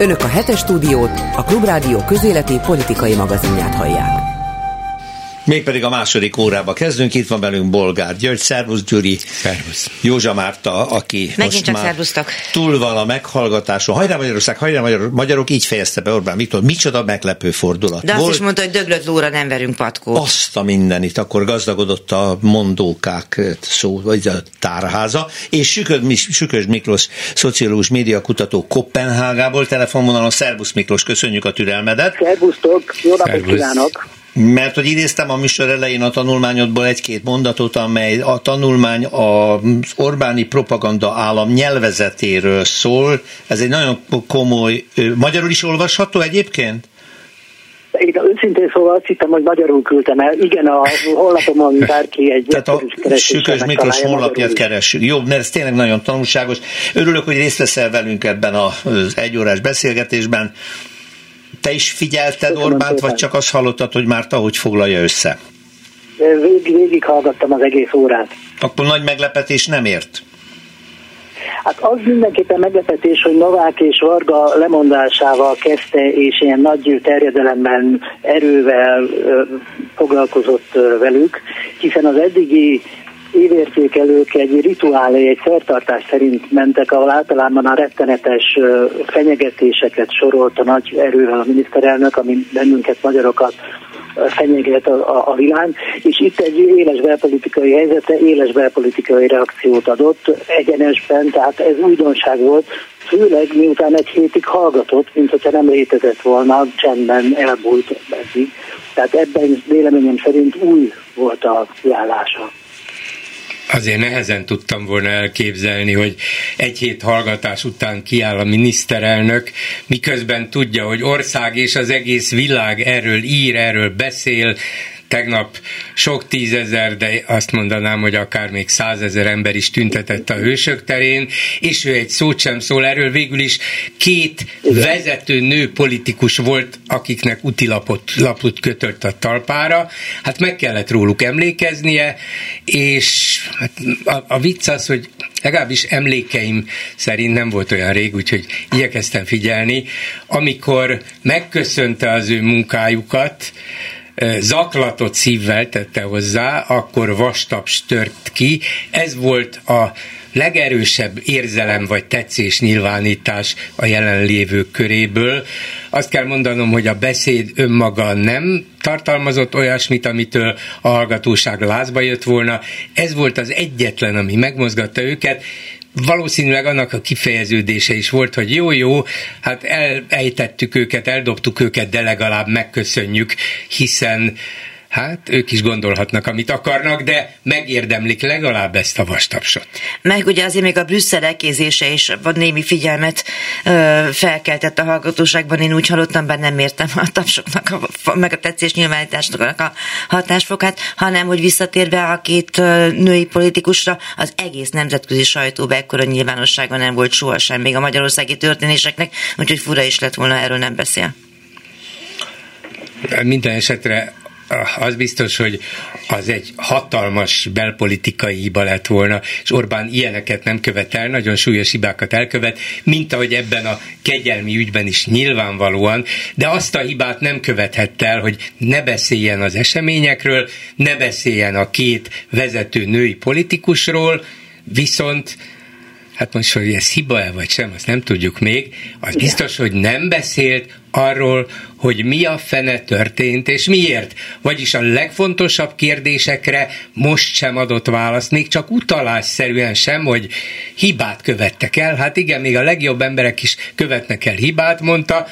Önök a hetes stúdiót, a Klubrádió közéleti politikai magazinját hallják. Mégpedig a második órába kezdünk. Itt van velünk Bolgár György, Szervusz Gyuri, Szervusz. Józsa Márta, aki Megint most csak már szervusztok. túl van a meghallgatáson. Hajrá Magyarország, hajrá Magyar, magyarok, így fejezte be Orbán Viktor. Micsoda meglepő fordulat. De azt Volt is mondta, hogy döglött lóra nem verünk patkót. azt a mindenit, akkor gazdagodott a mondókák szó, vagy a tárháza, és Süköd, Sükös Miklós, szociológus médiakutató Kopenhágából telefonvonalon. Szervusz Miklós, köszönjük a türelmedet. Szervusztok, jó napot kívánok! Mert hogy idéztem a műsor elején a tanulmányodból egy-két mondatot, amely a tanulmány az Orbáni propaganda állam nyelvezetéről szól. Ez egy nagyon komoly, magyarul is olvasható egyébként? Én őszintén szóval azt hittem, hogy magyarul küldtem el. Igen, a honlapomon bárki egy Tehát a Sükös Miklós honlapját keressük. Jó, mert ez tényleg nagyon tanulságos. Örülök, hogy részt veszel velünk ebben az egyórás beszélgetésben. Te is figyelted Köszönöm Orbánt, szépen. vagy csak azt hallottad, hogy már ahogy foglalja össze? Végig, végig hallgattam az egész órát. Akkor nagy meglepetés nem ért? Hát az mindenképpen meglepetés, hogy Novák és Varga lemondásával kezdte, és ilyen nagy terjedelemben erővel ö, foglalkozott ö, velük, hiszen az eddigi évértékelők egy rituálé, egy szertartás szerint mentek, ahol általában a rettenetes fenyegetéseket sorolta nagy erővel a miniszterelnök, ami bennünket, magyarokat fenyeget a, a, a világ, és itt egy éles belpolitikai helyzete, éles belpolitikai reakciót adott egyenesben, tehát ez újdonság volt, főleg miután egy hétig hallgatott, mint hogyha nem létezett volna, csendben elbújt eddig. Tehát ebben véleményem szerint új volt a kiállása. Azért nehezen tudtam volna elképzelni, hogy egy hét hallgatás után kiáll a miniszterelnök, miközben tudja, hogy ország és az egész világ erről ír, erről beszél, Tegnap sok tízezer, de azt mondanám, hogy akár még százezer ember is tüntetett a hősök terén, és ő egy szót sem szól erről. Végül is két vezető nő politikus volt, akiknek utilapot lapot kötött a talpára. Hát meg kellett róluk emlékeznie, és hát a, a vicc az, hogy legalábbis emlékeim szerint nem volt olyan rég, úgyhogy igyekeztem figyelni, amikor megköszönte az ő munkájukat, zaklatott szívvel tette hozzá, akkor vastaps tört ki. Ez volt a legerősebb érzelem vagy tetszés nyilvánítás a jelenlévők köréből. Azt kell mondanom, hogy a beszéd önmaga nem tartalmazott olyasmit, amitől a hallgatóság lázba jött volna. Ez volt az egyetlen, ami megmozgatta őket, valószínűleg annak a kifejeződése is volt, hogy jó-jó, hát elejtettük őket, eldobtuk őket, de legalább megköszönjük, hiszen Hát ők is gondolhatnak, amit akarnak, de megérdemlik legalább ezt a vastapsot. Meg ugye azért még a Brüsszel elkézése is van némi figyelmet ö, felkeltett a hallgatóságban. Én úgy hallottam, bár nem értem a tapsoknak, a, meg a tetszés nyilvánításnak a hatásfokát, hanem hogy visszatérve a két női politikusra, az egész nemzetközi sajtóban ekkora nyilvánossága nem volt sohasem, még a magyarországi történéseknek, úgyhogy fura is lett volna, erről nem beszél. Minden esetre az biztos, hogy az egy hatalmas belpolitikai hiba lett volna, és Orbán ilyeneket nem követel, nagyon súlyos hibákat elkövet, mint ahogy ebben a kegyelmi ügyben is nyilvánvalóan, de azt a hibát nem követhette el, hogy ne beszéljen az eseményekről, ne beszéljen a két vezető női politikusról, viszont hát most, hogy ez hiba-e vagy sem, azt nem tudjuk még, az biztos, hogy nem beszélt arról, hogy mi a fene történt, és miért. Vagyis a legfontosabb kérdésekre most sem adott választ, még csak utalásszerűen sem, hogy hibát követtek el. Hát igen, még a legjobb emberek is követnek el hibát, mondta.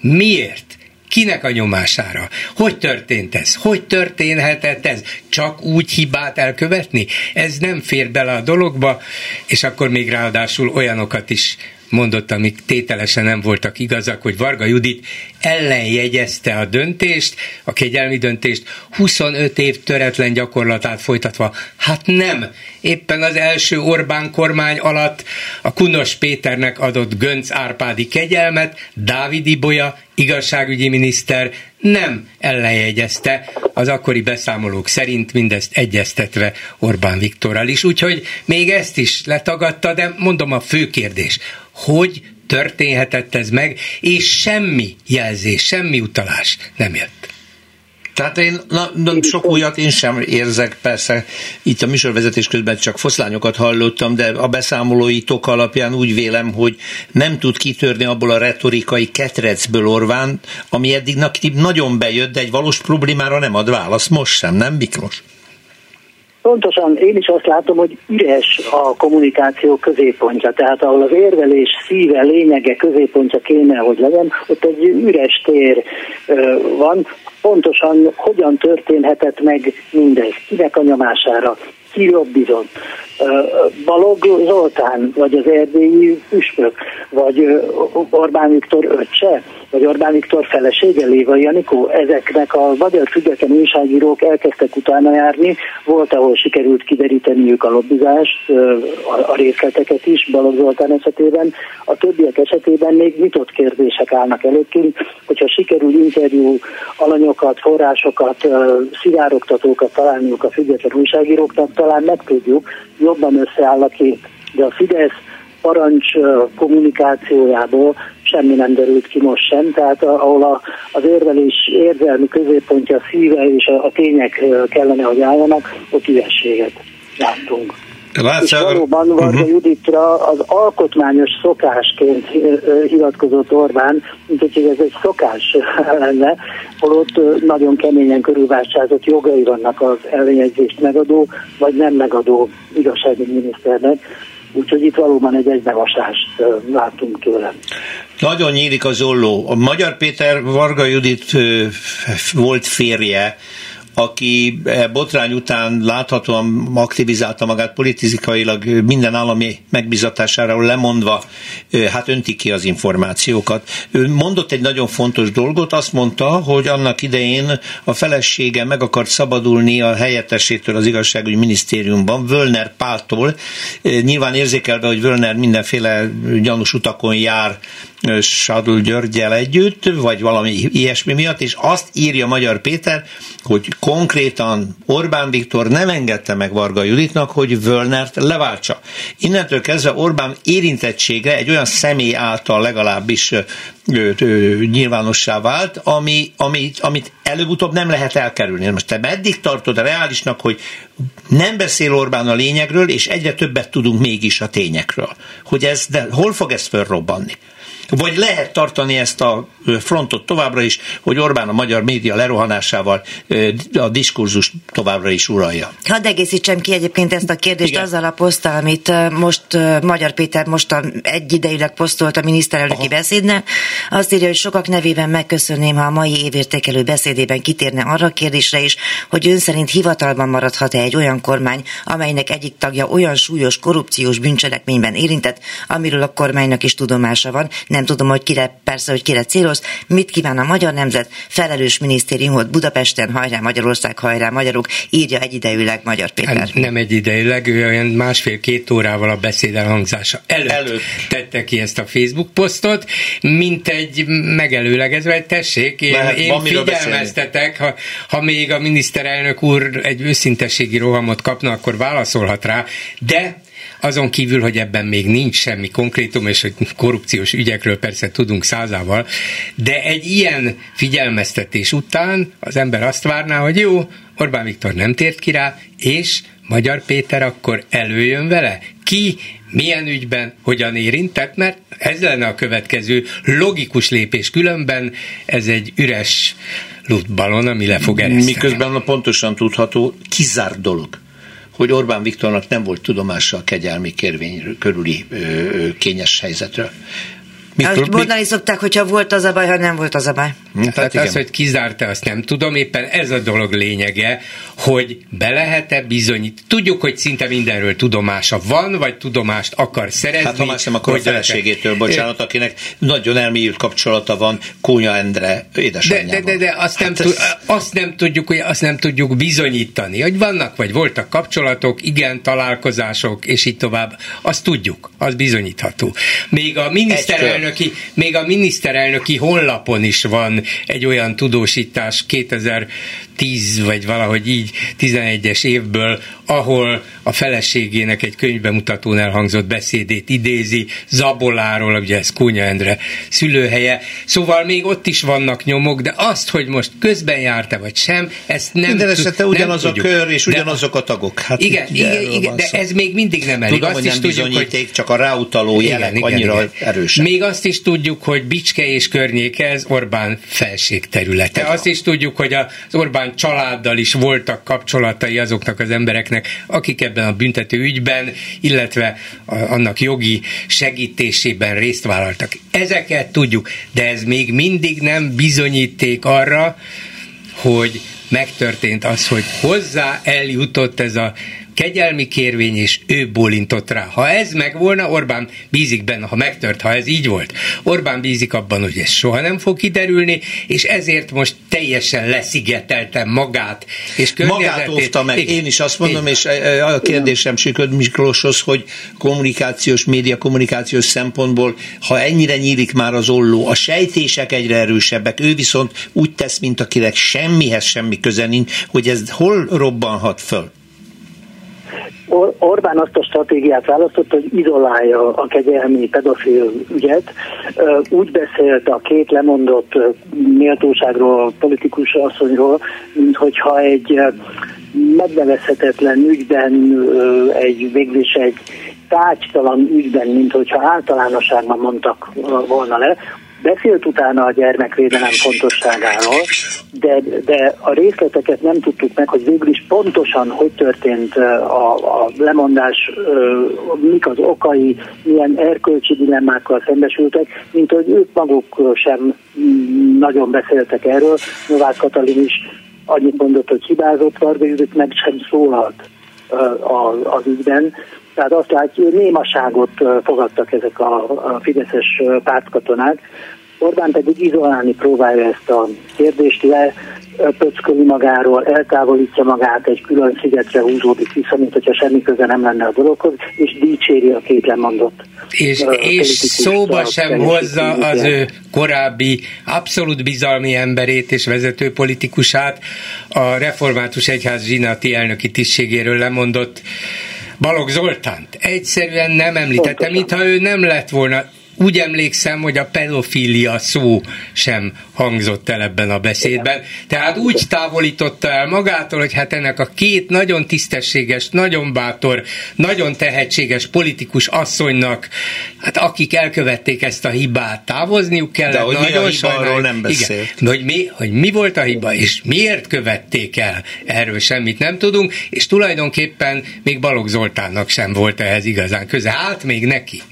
Miért? Kinek a nyomására? Hogy történt ez? Hogy történhetett ez? Csak úgy hibát elkövetni? Ez nem fér bele a dologba, és akkor még ráadásul olyanokat is mondott, amik tételesen nem voltak igazak, hogy Varga Judit ellenjegyezte a döntést, a kegyelmi döntést, 25 év töretlen gyakorlatát folytatva. Hát nem. Éppen az első Orbán kormány alatt a Kunos Péternek adott Gönc Árpádi kegyelmet Dávid Ibolya igazságügyi miniszter nem ellenjegyezte az akkori beszámolók szerint mindezt egyeztetve Orbán Viktorral is. Úgyhogy még ezt is letagadta, de mondom a fő kérdés, hogy történhetett ez meg, és semmi jelzés, semmi utalás nem jött. Tehát én na, na, sok újat én sem érzek, persze itt a műsorvezetés közben csak foszlányokat hallottam, de a beszámolóitok alapján úgy vélem, hogy nem tud kitörni abból a retorikai ketrecből Orván, ami eddig nagyon bejött, de egy valós problémára nem ad választ, most sem, nem Miklós? Pontosan én is azt látom, hogy üres a kommunikáció középpontja, tehát ahol az érvelés szíve, lényege, középpontja kéne, hogy legyen, ott egy üres tér van. Pontosan hogyan történhetett meg mindez, kinek a nyomására, ki jobbizott. Balog Zoltán, vagy az erdélyi püspök, vagy Orbán Viktor öccse, vagy Orbán Viktor felesége, Léva Janikó, ezeknek a magyar független újságírók elkezdtek utána járni, volt, ahol sikerült kideríteniük a lobbizást, a részleteket is, Balog Zoltán esetében, a többiek esetében még nyitott kérdések állnak előttünk, hogyha sikerül interjú alanyokat, forrásokat, szivárogtatókat találniuk a független újságíróknak, talán megtudjuk, jobban összeáll a kép. De a Fidesz parancs kommunikációjából semmi nem derült ki most sem, tehát ahol a, az érvelés érzelmi középpontja, a szíve és a, a tények kellene, hogy álljanak, ott ürességet láttunk. Látsz, és valóban Varga uh-huh. Juditra az alkotmányos szokásként hivatkozott Orbán, mint hogy ez egy szokás lenne, holott nagyon keményen körülvásárzott jogai vannak az ellenjegyzést megadó, vagy nem megadó igazságügyminiszternek. Úgyhogy itt valóban egy egybevasást látunk tőle. Nagyon nyílik az olló. A Magyar Péter Varga Judit volt férje, aki e, botrány után láthatóan aktivizálta magát politikailag minden állami megbizatására lemondva, hát önti ki az információkat. Ő mondott egy nagyon fontos dolgot, azt mondta, hogy annak idején a felesége meg akart szabadulni a helyettesétől az igazságügyi minisztériumban, Völner Páltól, nyilván érzékelve, hogy Völner mindenféle gyanús utakon jár, Sadul Györgyel együtt, vagy valami ilyesmi miatt, és azt írja Magyar Péter, hogy konkrétan Orbán Viktor nem engedte meg Varga Juditnak, hogy Völnert leváltsa. Innentől kezdve Orbán érintettsége egy olyan személy által legalábbis ö, ö, nyilvánossá vált, ami, amit, amit előbb-utóbb nem lehet elkerülni. Most te meddig tartod a reálisnak, hogy nem beszél Orbán a lényegről, és egyre többet tudunk mégis a tényekről. Hogy ez, de hol fog ez fölrobbanni? Vagy lehet tartani ezt a frontot továbbra is, hogy Orbán a magyar média lerohanásával a diskurzus továbbra is uralja? Hadd egészítsem ki egyébként ezt a kérdést Igen. azzal a poszttal, amit most Magyar Péter most a, egyidejűleg posztolt a miniszterelnöki Aha. beszédne. Azt írja, hogy sokak nevében megköszönném, ha a mai évértékelő beszédében kitérne arra a kérdésre is, hogy ön szerint hivatalban maradhat-e egy olyan kormány, amelynek egyik tagja olyan súlyos korrupciós bűncselekményben érintett, amiről a kormánynak is tudomása van, nem tudom, hogy kire, persze, hogy kire céloz, mit kíván a magyar nemzet, felelős minisztériumot Budapesten, hajrá Magyarország, hajrá magyarok, írja egyidejűleg Magyar Péter. Hát nem egyidejűleg, ő olyan másfél-két órával a beszéd elhangzása előtt, előtt. tette ki ezt a Facebook posztot, mint egy megelőlegezve, tessék, én, Lehet, én figyelmeztetek, ha, ha még a miniszterelnök úr egy őszintességi rohamot kapna, akkor válaszolhat rá, de azon kívül, hogy ebben még nincs semmi konkrétum, és hogy korrupciós ügyekről persze tudunk százával, de egy ilyen figyelmeztetés után az ember azt várná, hogy jó, Orbán Viktor nem tért ki rá, és Magyar Péter akkor előjön vele? Ki, milyen ügyben, hogyan érintett, mert ez lenne a következő logikus lépés, különben ez egy üres lutbalon, ami le fog ereszteni. Miközben pontosan tudható, kizárt dolog hogy Orbán Viktornak nem volt tudomása a kegyelmi kérvény körüli ö, kényes helyzetről. Ahogy mondani mi... szokták, hogyha volt az a baj, ha nem volt az a baj. Tehát hát az, hogy kizárta, azt nem tudom, éppen ez a dolog lényege, hogy be lehet-e bizonyít. Tudjuk, hogy szinte mindenről tudomása van, vagy tudomást akar szerezni. Hát ha más nem, akkor a feleségétől, bocsánat, akinek nagyon elmélyült kapcsolata van Kónya Endre édesanyjával. De, de, de, de azt, hát nem ez... azt, nem tudjuk, hogy azt nem tudjuk bizonyítani, hogy vannak, vagy voltak kapcsolatok, igen, találkozások, és így tovább. Azt tudjuk, az bizonyítható. Még a miniszterelnök miniszterelnöki, még a miniszterelnöki honlapon is van egy olyan tudósítás 2000 10 vagy valahogy így 11-es évből, ahol a feleségének egy könyvbemutatón elhangzott beszédét idézi, Zaboláról, ugye ez Kónya Endre szülőhelye. Szóval még ott is vannak nyomok, de azt, hogy most közben járta vagy sem, ezt nem Minden esetre ugyanaz nem a kör és ugyanazok a tagok. Hát igen, igen, igen de ez még mindig nem elég. Tudom, azt hogy is nem tudjuk, hogy csak a ráutaló jelek igen, annyira igen. erősek. Még azt is tudjuk, hogy Bicske és környéke ez Orbán felség területe. Azt is tudjuk, hogy az Orbán családdal is voltak kapcsolatai azoknak az embereknek, akik ebben a büntető ügyben, illetve annak jogi segítésében részt vállaltak. Ezeket tudjuk, de ez még mindig nem bizonyíték arra, hogy megtörtént az, hogy hozzá eljutott ez a kegyelmi kérvény, és ő bólintott rá. Ha ez meg volna, Orbán bízik benne, ha megtört, ha ez így volt. Orbán bízik abban, hogy ez soha nem fog kiderülni, és ezért most teljesen leszigetelte magát. És magát óvta meg. Igen. Én is azt mondom, Igen. és e, e, a kérdésem Siköd Miklóshoz, hogy kommunikációs, média kommunikációs szempontból, ha ennyire nyílik már az olló, a sejtések egyre erősebbek, ő viszont úgy tesz, mint akinek semmihez semmi köze nincs, hogy ez hol robbanhat föl. Or- Orbán azt a stratégiát választott, hogy izolálja a kegyelmi pedofil ügyet. Úgy beszélt a két lemondott méltóságról, politikus asszonyról, mint hogyha egy megnevezhetetlen ügyben, egy végül is egy tárgytalan ügyben, mint hogyha általánosságban mondtak volna le, Beszélt utána a gyermekvédelem fontosságáról, de, de a részleteket nem tudtuk meg, hogy végül is pontosan hogy történt a, a lemondás, mik az okai, milyen erkölcsi dilemmákkal szembesültek, mint hogy ők maguk sem mm, nagyon beszéltek erről. Novák Katalin is annyit mondott, hogy hibázott, Varga Judit meg sem szólalt az ügyben. Tehát azt látjuk, hogy némaságot fogadtak ezek a, a fideszes pártkatonák. Orbán pedig izolálni próbálja ezt a kérdést le, pöcköli magáról, eltávolítja magát, egy külön szigetre húzódik vissza, mint hogyha semmi köze nem lenne a dologhoz, és dicséri a két lemondott. És, és szóba sem hozza az ő korábbi abszolút bizalmi emberét és vezető politikusát, a református egyház zsinati elnöki tisztségéről lemondott Balogh Zoltánt. Egyszerűen nem említette, mintha ő nem lett volna úgy emlékszem, hogy a pedofília szó sem hangzott el ebben a beszédben. Tehát úgy távolította el magától, hogy hát ennek a két nagyon tisztességes, nagyon bátor, nagyon tehetséges politikus asszonynak, hát akik elkövették ezt a hibát, távozniuk kellett. De hogy nagyon mi a arról nem beszélt. Igen, hogy, mi, hogy mi volt a hiba, és miért követték el, erről semmit nem tudunk, és tulajdonképpen még Balogh Zoltánnak sem volt ehhez igazán köze. Hát még neki.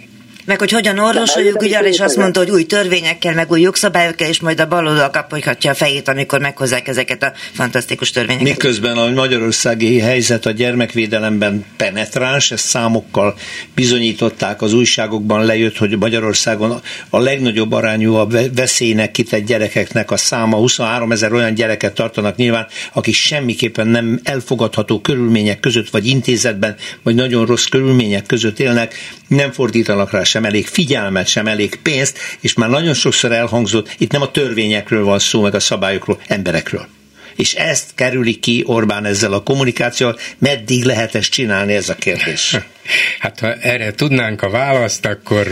Meg hogy hogyan orvosoljuk, ugye és azt mondta, hogy új törvényekkel, meg új jogszabályokkal, és majd a baloldal kaphatja a fejét, amikor meghozzák ezeket a fantasztikus törvényeket. Miközben a magyarországi helyzet a gyermekvédelemben penetráns, ezt számokkal bizonyították, az újságokban lejött, hogy Magyarországon a legnagyobb arányú a veszélynek kitett gyerekeknek a száma, 23 ezer olyan gyereket tartanak nyilván, akik semmiképpen nem elfogadható körülmények között, vagy intézetben, vagy nagyon rossz körülmények között élnek, nem fordítanak rá sem elég figyelmet, sem elég pénzt, és már nagyon sokszor elhangzott, itt nem a törvényekről van szó, meg a szabályokról, emberekről és ezt kerüli ki Orbán ezzel a kommunikációval. Meddig lehet ezt csinálni, ez a kérdés? Hát ha erre tudnánk a választ, akkor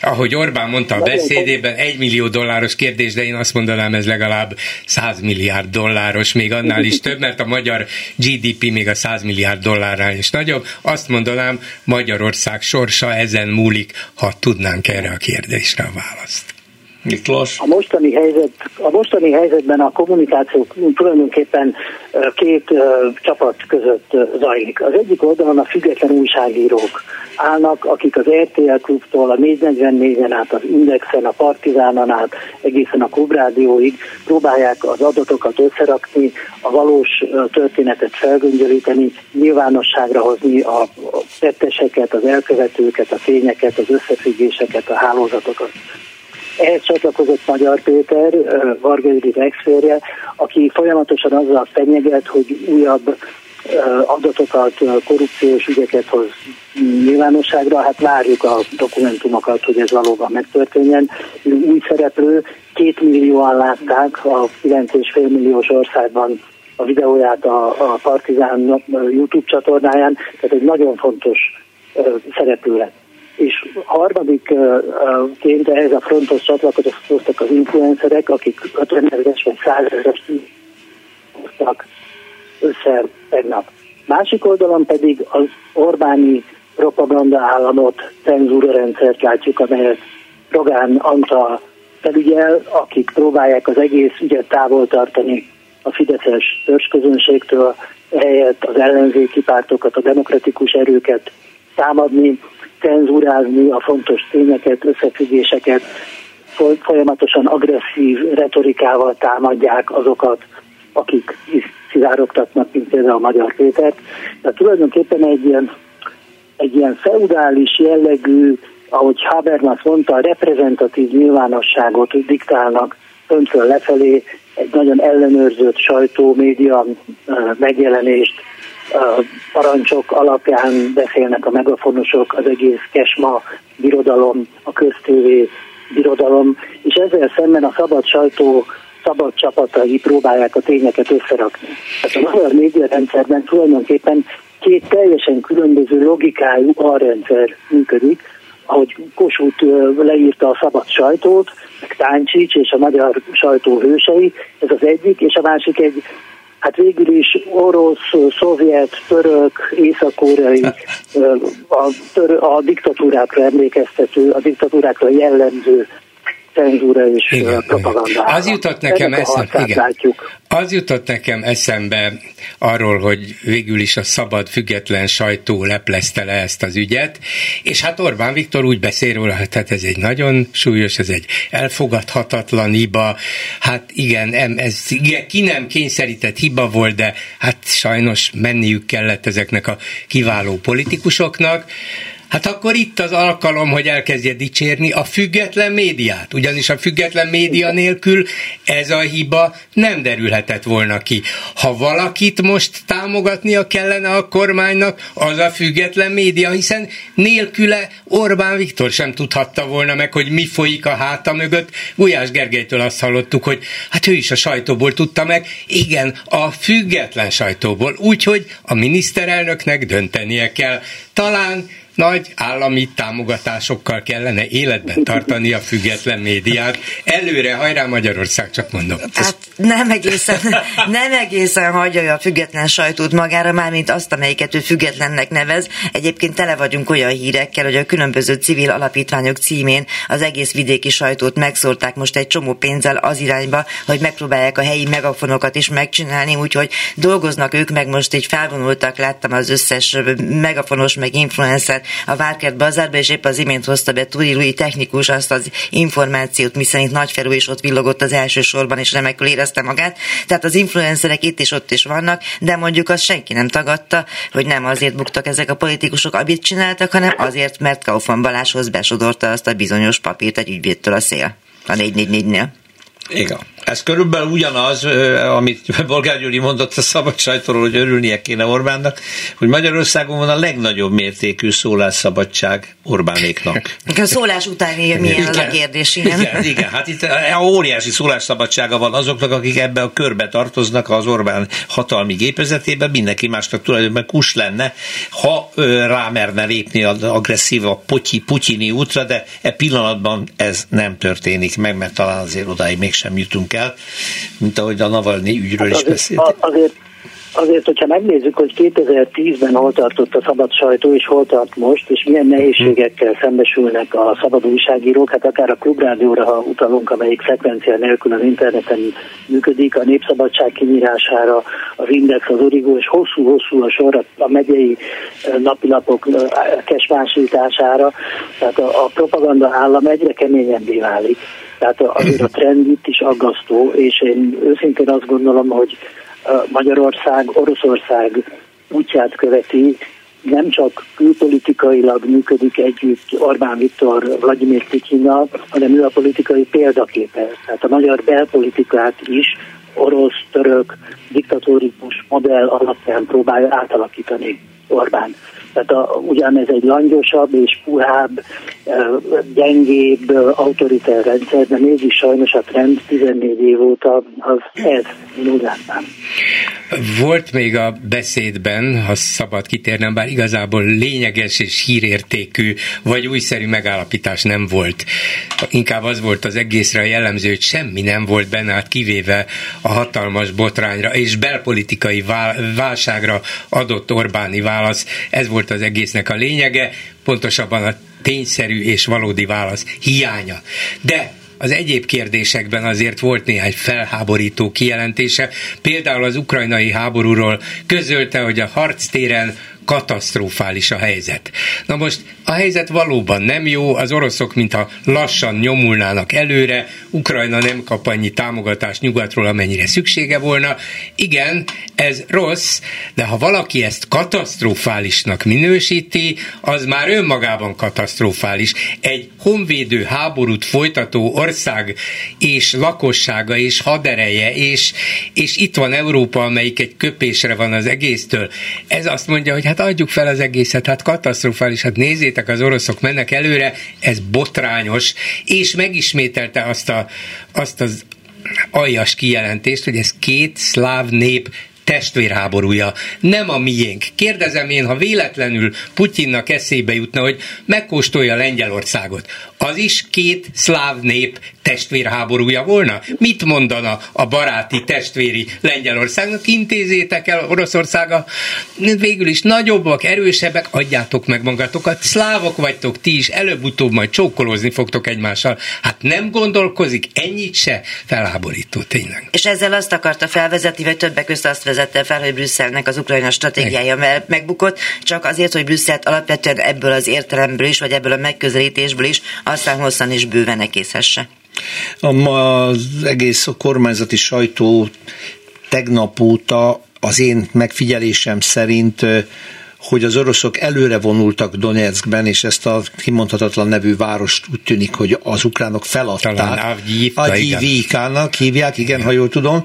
ahogy Orbán mondta a beszédében, egy millió dolláros kérdés, de én azt mondanám, ez legalább 100 milliárd dolláros, még annál is több, mert a magyar GDP még a 100 milliárd dollárnál is nagyobb. Azt mondanám, Magyarország sorsa ezen múlik, ha tudnánk erre a kérdésre a választ. Miklós? A mostani, helyzet, a mostani helyzetben a kommunikáció tulajdonképpen két csapat között zajlik. Az egyik oldalon a független újságírók állnak, akik az RTL klubtól, a 444-en át, az Indexen, a Partizánon át, egészen a Klubrádióig próbálják az adatokat összerakni, a valós történetet felgöngyölíteni, nyilvánosságra hozni a tetteseket, az elkövetőket, a tényeket, az összefüggéseket, a hálózatokat. Ehhez csatlakozott Magyar Péter, Varga Judit exférje, aki folyamatosan azzal fenyeget, hogy újabb adatokat, korrupciós ügyeket hoz nyilvánosságra, hát várjuk a dokumentumokat, hogy ez valóban megtörténjen. Új szereplő, két millióan látták a 9,5 milliós országban a videóját a, a Partizán YouTube csatornáján, tehát egy nagyon fontos szereplő lett. És harmadikként ehhez a frontos csatlakoztak az influencerek, akik 50 ezeres vagy 100 ezeres hoztak össze tegnap. Másik oldalon pedig az Orbáni propaganda államot, cenzúra rendszert látjuk, amelyet Rogán Antal felügyel, akik próbálják az egész ügyet távol tartani a fideszes törzsközönségtől, helyett az ellenzéki pártokat, a demokratikus erőket támadni, cenzúrázni a fontos tényeket, összefüggéseket, folyamatosan agresszív retorikával támadják azokat, akik szivárogtatnak, mint például a Magyar Pétert. Tehát tulajdonképpen egy ilyen, egy ilyen feudális jellegű, ahogy Habermas mondta, reprezentatív nyilvánosságot diktálnak öntől lefelé, egy nagyon ellenőrzött sajtó, média megjelenést, parancsok alapján beszélnek a megafonosok, az egész kesma birodalom, a köztévé birodalom, és ezzel szemben a szabad sajtó szabad csapatai próbálják a tényeket összerakni. Tehát a magyar médiarendszerben tulajdonképpen két teljesen különböző logikájú alrendszer működik, ahogy Kossuth leírta a szabad sajtót, meg Táncsics és a magyar sajtó hősei, ez az egyik, és a másik egy hát végül is orosz, szovjet, török, észak-koreai a, a diktatúrákra emlékeztető, a diktatúrákra jellemző cenzúra és igen, propaganda. Az jutott nekem eszembe, igen. Látjuk. Az jutott nekem eszembe arról, hogy végül is a szabad, független sajtó leplezte le ezt az ügyet, és hát Orbán Viktor úgy beszél róla, hogy hát ez egy nagyon súlyos, ez egy elfogadhatatlan hiba, hát igen, ez igen, ki nem kényszerített hiba volt, de hát sajnos menniük kellett ezeknek a kiváló politikusoknak, Hát akkor itt az alkalom, hogy elkezdje dicsérni a független médiát. Ugyanis a független média nélkül ez a hiba nem derülhetett volna ki. Ha valakit most támogatnia kellene a kormánynak, az a független média, hiszen nélküle Orbán Viktor sem tudhatta volna meg, hogy mi folyik a háta mögött. Gulyás Gergelytől azt hallottuk, hogy hát ő is a sajtóból tudta meg. Igen, a független sajtóból. Úgyhogy a miniszterelnöknek döntenie kell. Talán nagy állami támogatásokkal kellene életben tartani a független médiát. Előre, hajrá Magyarország, csak mondom. Hát nem egészen, nem egészen hagyja a független sajtót magára, már mint azt, amelyiket ő függetlennek nevez. Egyébként tele vagyunk olyan hírekkel, hogy a különböző civil alapítványok címén az egész vidéki sajtót megszórták most egy csomó pénzzel az irányba, hogy megpróbálják a helyi megafonokat is megcsinálni, úgyhogy dolgoznak ők meg most így felvonultak, láttam az összes megafonos meg influencer a Várkert bazárba, és épp az imént hozta be Turi Rui technikus azt az információt, miszerint Nagyferú is ott villogott az első sorban, és remekül érezte magát. Tehát az influencerek itt és ott is vannak, de mondjuk azt senki nem tagadta, hogy nem azért buktak ezek a politikusok, amit csináltak, hanem azért, mert Kaufmann Balázshoz besodorta azt a bizonyos papírt egy ügyvédtől a szél a 444-nél. Igen. Ez körülbelül ugyanaz, amit Bolgár Gyuri mondott a szabad sajtóról, hogy örülnie kéne Orbánnak, hogy Magyarországon van a legnagyobb mértékű szólásszabadság Orbánéknak. A szólás után milyen igen, a kérdés, igen. igen. Igen, hát itt óriási szólásszabadsága van azoknak, akik ebbe a körbe tartoznak az Orbán hatalmi gépezetében, mindenki másnak tulajdonképpen kus lenne, ha rámerne lépni az agresszív a potyi, putyini útra, de e pillanatban ez nem történik meg, mert talán azért odáig mégsem jutunk el, mint ahogy a Navalnyi ügyről hát is beszéltünk. Azért, Azért, hogyha megnézzük, hogy 2010-ben hol tartott a szabad sajtó, és hol tart most, és milyen nehézségekkel szembesülnek a szabad újságírók, hát akár a klubrádióra, ha utalunk, amelyik frekvencia nélkül az interneten működik, a népszabadság kinyírására, az Index, az Origo, és hosszú-hosszú a sor a megyei napilapok kesmásítására, tehát a, a propaganda állam egyre keményebbé válik. Tehát azért a trend itt is aggasztó, és én őszintén azt gondolom, hogy Magyarország, Oroszország útját követi, nem csak külpolitikailag működik együtt Orbán Viktor Vladimir Putyinnal, hanem ő a politikai példaképe. Tehát a magyar belpolitikát is orosz, török, diktatórikus modell alapján próbálja átalakítani Orbán. Tehát a, ugyan ez egy langyosabb és puhább, gyengébb, autoriter rendszer, de mégis sajnos a trend 14 év óta az ez, látnám. Volt még a beszédben, ha szabad kitérnem, bár igazából lényeges és hírértékű, vagy újszerű megállapítás nem volt. Inkább az volt az egészre a jellemző, hogy semmi nem volt benne, hát kivéve a hatalmas botrányra és belpolitikai válságra adott Orbáni válasz. Ez volt az egésznek a lényege, pontosabban a tényszerű és valódi válasz hiánya. De az egyéb kérdésekben azért volt néhány felháborító kijelentése. Például az ukrajnai háborúról közölte, hogy a harctéren katasztrofális a helyzet. Na most a helyzet valóban nem jó, az oroszok mintha lassan nyomulnának előre, Ukrajna nem kap annyi támogatást nyugatról, amennyire szüksége volna. Igen, ez rossz, de ha valaki ezt katasztrofálisnak minősíti, az már önmagában katasztrofális. Egy honvédő háborút folytató ország és lakossága és hadereje, és, és itt van Európa, amelyik egy köpésre van az egésztől. Ez azt mondja, hogy hát adjuk fel az egészet, hát katasztrofális, hát nézzétek, az oroszok mennek előre, ez botrányos, és megismételte azt, a, azt az aljas kijelentést, hogy ez két szláv nép testvérháborúja, nem a miénk. Kérdezem én, ha véletlenül Putyinnak eszébe jutna, hogy megkóstolja Lengyelországot, az is két szláv nép testvérháborúja volna? Mit mondana a baráti testvéri Lengyelországnak? Intézétek el Oroszországa, végül is nagyobbak, erősebbek, adjátok meg magatokat, szlávok vagytok ti is, előbb-utóbb majd csókolózni fogtok egymással. Hát nem gondolkozik, ennyit se felháborító tényleg. És ezzel azt akarta felvezetni, vagy többek között azt vezette fel, hogy Brüsszelnek az ukrajna stratégiája meg. megbukott, csak azért, hogy Brüsszelt alapvetően ebből az értelemből is, vagy ebből a megközelítésből is aztán hosszan is bőven egészhesse. Az egész a kormányzati sajtó tegnap óta az én megfigyelésem szerint hogy az oroszok előre vonultak Donetskben, és ezt a kimondhatatlan nevű várost úgy tűnik, hogy az ukránok feladták. Avgyívkának hívják, igen, ha jól tudom,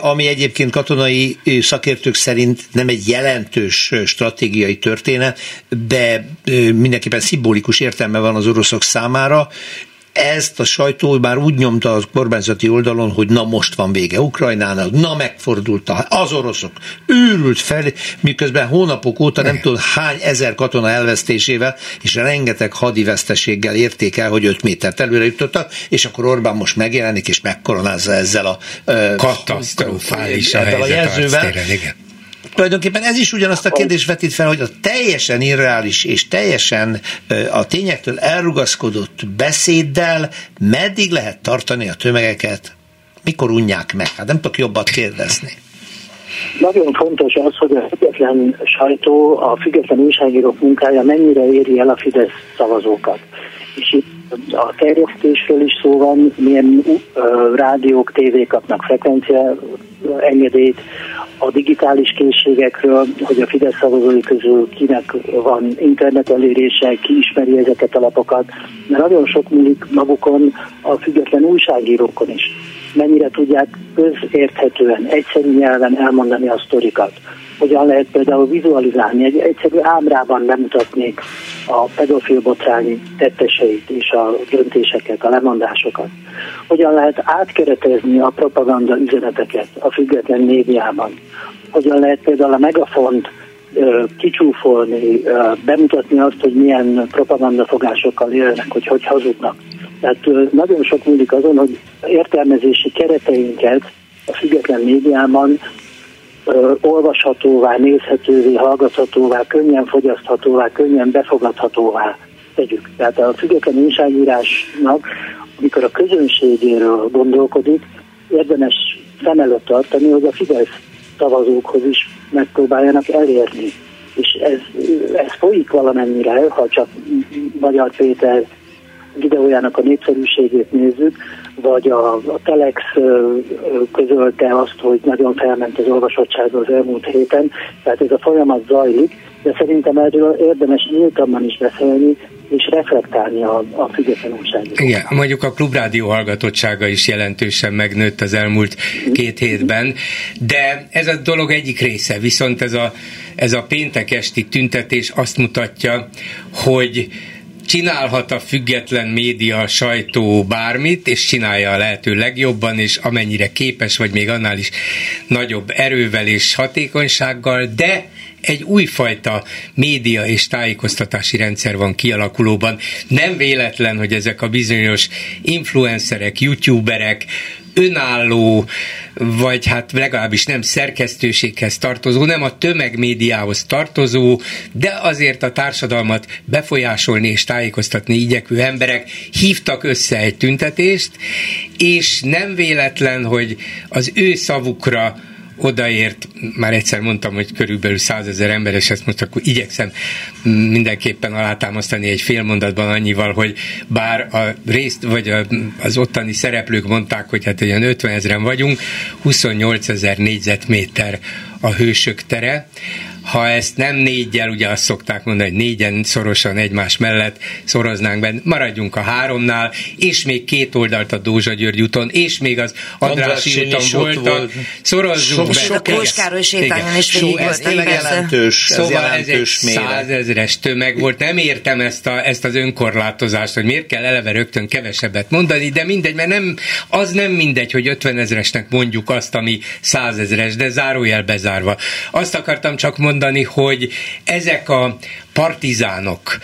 ami egyébként katonai szakértők szerint nem egy jelentős stratégiai történet, de mindenképpen szimbolikus értelme van az oroszok számára, ezt a sajtó már úgy nyomta a kormányzati oldalon, hogy na most van vége Ukrajnának, na megfordult az oroszok, őrült fel, miközben hónapok óta nem tudom hány ezer katona elvesztésével, és rengeteg hadi veszteséggel érték el, hogy 5 métert előre jutottak, és akkor Orbán most megjelenik, és megkoronázza ezzel a katasztrofális a, a jelzővel. Tulajdonképpen ez is ugyanazt a kérdést vetít fel, hogy a teljesen irreális és teljesen a tényektől elrugaszkodott beszéddel meddig lehet tartani a tömegeket, mikor unják meg? Hát nem tudok jobbat kérdezni. Nagyon fontos az, hogy a független sajtó, a független újságírók munkája mennyire éri el a Fidesz szavazókat. És itt a terjesztésről is szó van, milyen uh, rádiók, tévék kapnak frekvencia engedélyt, a digitális készségekről, hogy a Fidesz szavazói közül kinek van internet elérése, ki ismeri ezeket a lapokat, mert nagyon sok múlik magukon a független újságírókon is. Mennyire tudják közérthetően, egyszerű nyelven elmondani a sztorikat hogyan lehet például vizualizálni, egy egyszerű ámrában bemutatni a pedofil botrány tetteseit és a döntéseket, a lemondásokat. Hogyan lehet átkeretezni a propaganda üzeneteket a független médiában. Hogyan lehet például a megafont kicsúfolni, bemutatni azt, hogy milyen propagandafogásokkal élnek, hogy hogy hazudnak. Tehát nagyon sok múlik azon, hogy értelmezési kereteinket a független médiában olvashatóvá, nézhetővé, hallgathatóvá, könnyen fogyaszthatóvá, könnyen befogadhatóvá tegyük. Tehát a független újságírásnak, amikor a közönségéről gondolkodik, érdemes szem előtt tartani, hogy a Fidesz szavazókhoz is megpróbáljanak elérni. És ez, ez folyik valamennyire, ha csak Magyar Péter videójának a népszerűségét nézzük, vagy a, a Telex közölte azt, hogy nagyon felment az olvasottság az elmúlt héten, tehát ez a folyamat zajlik, de szerintem erről érdemes nyíltabban is beszélni, és reflektálni a, a független újságírók. Igen, mondjuk a klubrádió hallgatottsága is jelentősen megnőtt az elmúlt két hétben, de ez a dolog egyik része, viszont ez a, ez a péntek esti tüntetés azt mutatja, hogy csinálhat a független média, sajtó bármit, és csinálja a lehető legjobban, és amennyire képes, vagy még annál is nagyobb erővel és hatékonysággal, de egy újfajta média és tájékoztatási rendszer van kialakulóban. Nem véletlen, hogy ezek a bizonyos influencerek, youtuberek, önálló, vagy hát legalábbis nem szerkesztőséghez tartozó, nem a tömegmédiához tartozó, de azért a társadalmat befolyásolni és tájékoztatni igyekvő emberek hívtak össze egy tüntetést, és nem véletlen, hogy az ő szavukra odaért, már egyszer mondtam, hogy körülbelül százezer ember, és ezt most akkor igyekszem mindenképpen alátámasztani egy fél mondatban annyival, hogy bár a részt, vagy az ottani szereplők mondták, hogy hát olyan 50 ezeren vagyunk, 28 ezer négyzetméter a hősök tere, ha ezt nem négyel, ugye azt szokták mondani, hogy négyen szorosan egymás mellett szoroznánk be, maradjunk a háromnál, és még két oldalt a Dózsa György úton, és még az Andrássy úton voltak, volt. szorozzunk so, be. a Kóskároly sétányon is végig ez jelentős, ez szóval jelentős ez egy százezres tömeg volt. Nem értem ezt, a, ezt az önkorlátozást, hogy miért kell eleve rögtön kevesebbet mondani, de mindegy, mert nem, az nem mindegy, hogy 50 ezeresnek mondjuk azt, ami százezres, de zárójel bezárva. Azt akartam csak mondani, mondani, hogy ezek a partizánok,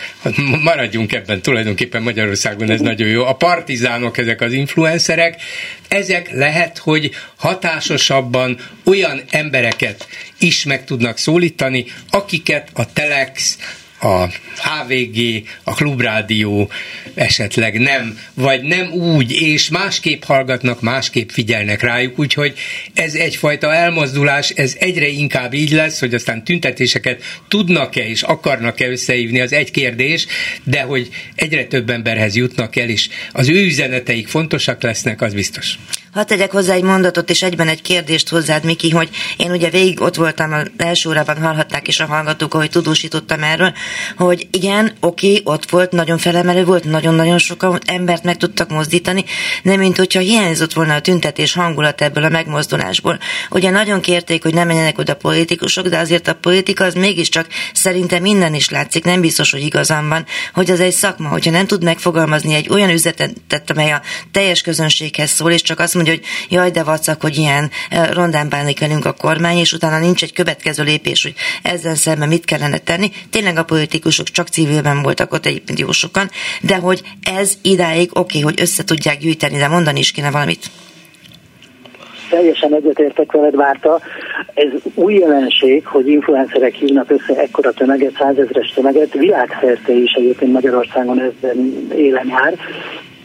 maradjunk ebben tulajdonképpen Magyarországon, ez nagyon jó, a partizánok, ezek az influencerek, ezek lehet, hogy hatásosabban olyan embereket is meg tudnak szólítani, akiket a Telex, a HVG, a Klubrádió esetleg nem, vagy nem úgy, és másképp hallgatnak, másképp figyelnek rájuk, úgyhogy ez egyfajta elmozdulás, ez egyre inkább így lesz, hogy aztán tüntetéseket tudnak-e és akarnak-e összehívni, az egy kérdés, de hogy egyre több emberhez jutnak el, és az ő üzeneteik fontosak lesznek, az biztos. Hadd tegyek hozzá egy mondatot és egyben egy kérdést hozzád, Miki, hogy én ugye végig ott voltam az első órában, hallhatták is a hallgatók, ahogy tudósítottam erről, hogy igen, oké, ott volt, nagyon felemelő volt, nagyon-nagyon sokan embert meg tudtak mozdítani, nem mint hogyha hiányzott volna a tüntetés hangulat ebből a megmozdulásból. Ugye nagyon kérték, hogy nem menjenek oda politikusok, de azért a politika az mégiscsak szerintem minden is látszik, nem biztos, hogy igazam van, hogy az egy szakma, hogyha nem tud megfogalmazni egy olyan üzenetet, amely a teljes közönséghez szól, és csak azt mondja, hogy jaj, de vacak, hogy ilyen eh, rondán bánik velünk a kormány, és utána nincs egy következő lépés, hogy ezzel szemben mit kellene tenni. Tényleg a politikusok csak civilben voltak ott egyébként jó sokan, de hogy ez idáig oké, okay, hogy össze tudják gyűjteni, de mondani is kéne valamit teljesen egyetértek veled, Várta. Ez új jelenség, hogy influencerek hívnak össze ekkora tömeget, százezres tömeget, világszerte is egyébként Magyarországon ezben élen jár.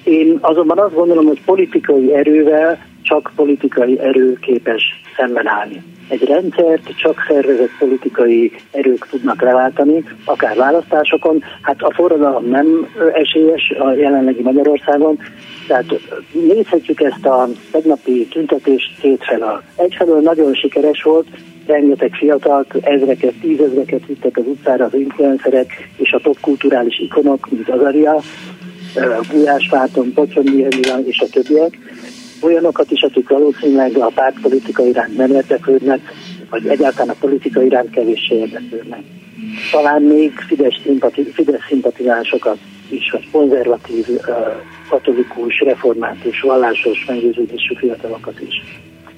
Én azonban azt gondolom, hogy politikai erővel csak politikai erő képes szemben állni. Egy rendszert csak szervezett politikai erők tudnak leváltani, akár választásokon. Hát a forradalom nem esélyes a jelenlegi Magyarországon, tehát nézhetjük ezt a tegnapi tüntetést kétfelől. Egyfelől nagyon sikeres volt, rengeteg fiatalt, ezreket, tízezreket vittek az utcára az influencerek és a top kulturális ikonok, mint Azaria, Gulyás Márton, Pocsonyi és a többiek, olyanokat is, akik valószínűleg a pártpolitika iránt nem érdeklődnek, vagy egyáltalán a politika iránt kevéssé érdeklődnek. Talán még Fidesz, szimpati, Fidesz szimpatizánsokat is, vagy konzervatív, katolikus, református, vallásos meggyőződésű fiatalokat is.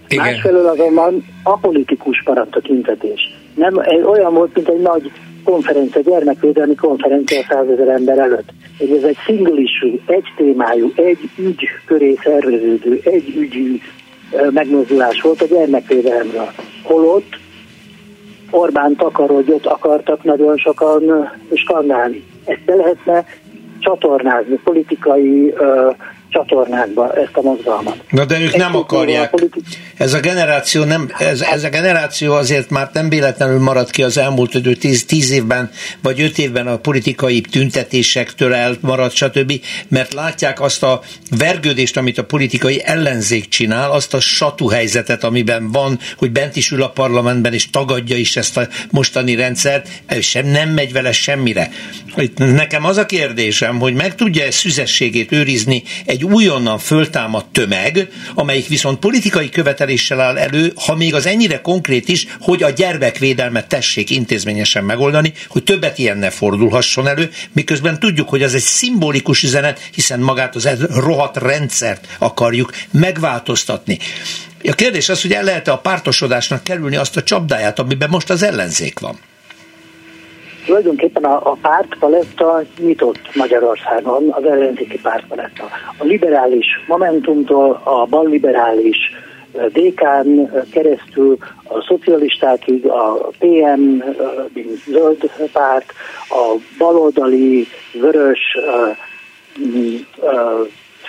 Igen. Másfelől azonban apolitikus maradt a tüntetés. Nem, olyan volt, mint egy nagy konferencia, gyermekvédelmi konferencia százezer ember előtt. Hogy ez egy single issue, egy témájú, egy ügy köré szerveződő, egy ügyű megmozdulás volt a gyermekvédelemről. Holott Orbán takarodjot akartak nagyon sokan skandálni. Ezt be lehetne csatornázni politikai csatornákba ezt a mozgalmat. Na de ők nem akarják. Ez a generáció nem, ez, ez a generáció azért már nem véletlenül maradt ki az elmúlt tíz, tíz évben, vagy öt évben a politikai tüntetésektől elmaradt, stb. Mert látják azt a vergődést, amit a politikai ellenzék csinál, azt a satú helyzetet, amiben van, hogy bent is ül a parlamentben, és tagadja is ezt a mostani rendszert, sem nem megy vele semmire. Nekem az a kérdésem, hogy meg tudja-e szüzességét őrizni egy egy újonnan föltámadt tömeg, amelyik viszont politikai követeléssel áll elő, ha még az ennyire konkrét is, hogy a gyermekvédelmet tessék intézményesen megoldani, hogy többet ilyen ne fordulhasson elő, miközben tudjuk, hogy az egy szimbolikus üzenet, hiszen magát az rohadt rendszert akarjuk megváltoztatni. A kérdés az, hogy el lehet-e a pártosodásnak kerülni azt a csapdáját, amiben most az ellenzék van? Tulajdonképpen a, a pártpaletta nyitott Magyarországon, az ellenzéki pártpaletta. A liberális Momentumtól a balliberális DK-n keresztül a szocialistákig, a PM, mint zöld párt, a baloldali, vörös,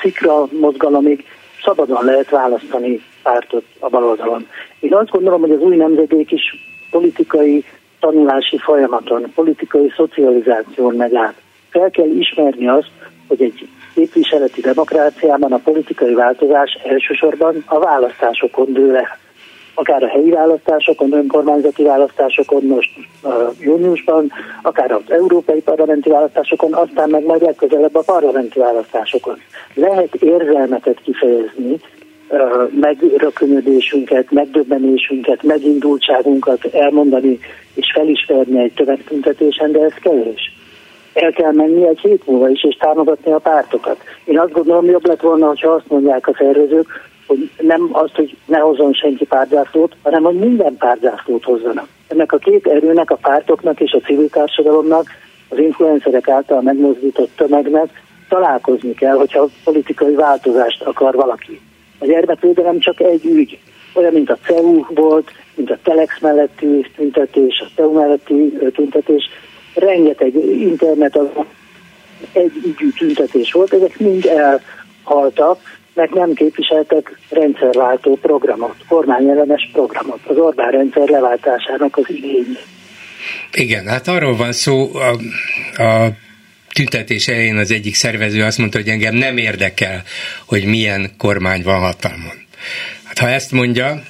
szikra mozgalomig szabadon lehet választani pártot a baloldalon. Én azt gondolom, hogy az új nemzedék is politikai tanulási folyamaton, politikai szocializáción megáll. Fel kell ismerni azt, hogy egy képviseleti demokráciában a politikai változás elsősorban a választásokon dől le. Akár a helyi választásokon, önkormányzati választásokon, most júniusban, akár az európai parlamenti választásokon, aztán meg majd legközelebb a parlamenti választásokon. Lehet érzelmetet kifejezni, megrökönyödésünket, megdöbbenésünket, megindultságunkat elmondani és felismerni egy tömegtüntetésen, de ez kevés. El kell menni egy hét múlva is, és támogatni a pártokat. Én azt gondolom, jobb lett volna, hogyha azt mondják a szervezők, hogy nem azt, hogy ne hozzon senki pártzászlót, hanem hogy minden pártzászlót hozzanak. Ennek a két erőnek, a pártoknak és a civil társadalomnak, az influencerek által megmozdított tömegnek találkozni kell, hogyha politikai változást akar valaki. A gyermekvédelem csak egy ügy, olyan, mint a CEU volt, mint a Telex melletti tüntetés, a CEU melletti tüntetés, rengeteg internet az egy ügyű tüntetés volt, ezek mind elhaltak, mert nem képviseltek rendszerváltó programot, kormányellenes programot, az Orbán rendszer leváltásának az igényét. Igen, hát arról van szó, a, a tüntetés elején az egyik szervező azt mondta, hogy engem nem érdekel, hogy milyen kormány van hatalmon. Hát ha ezt mondja,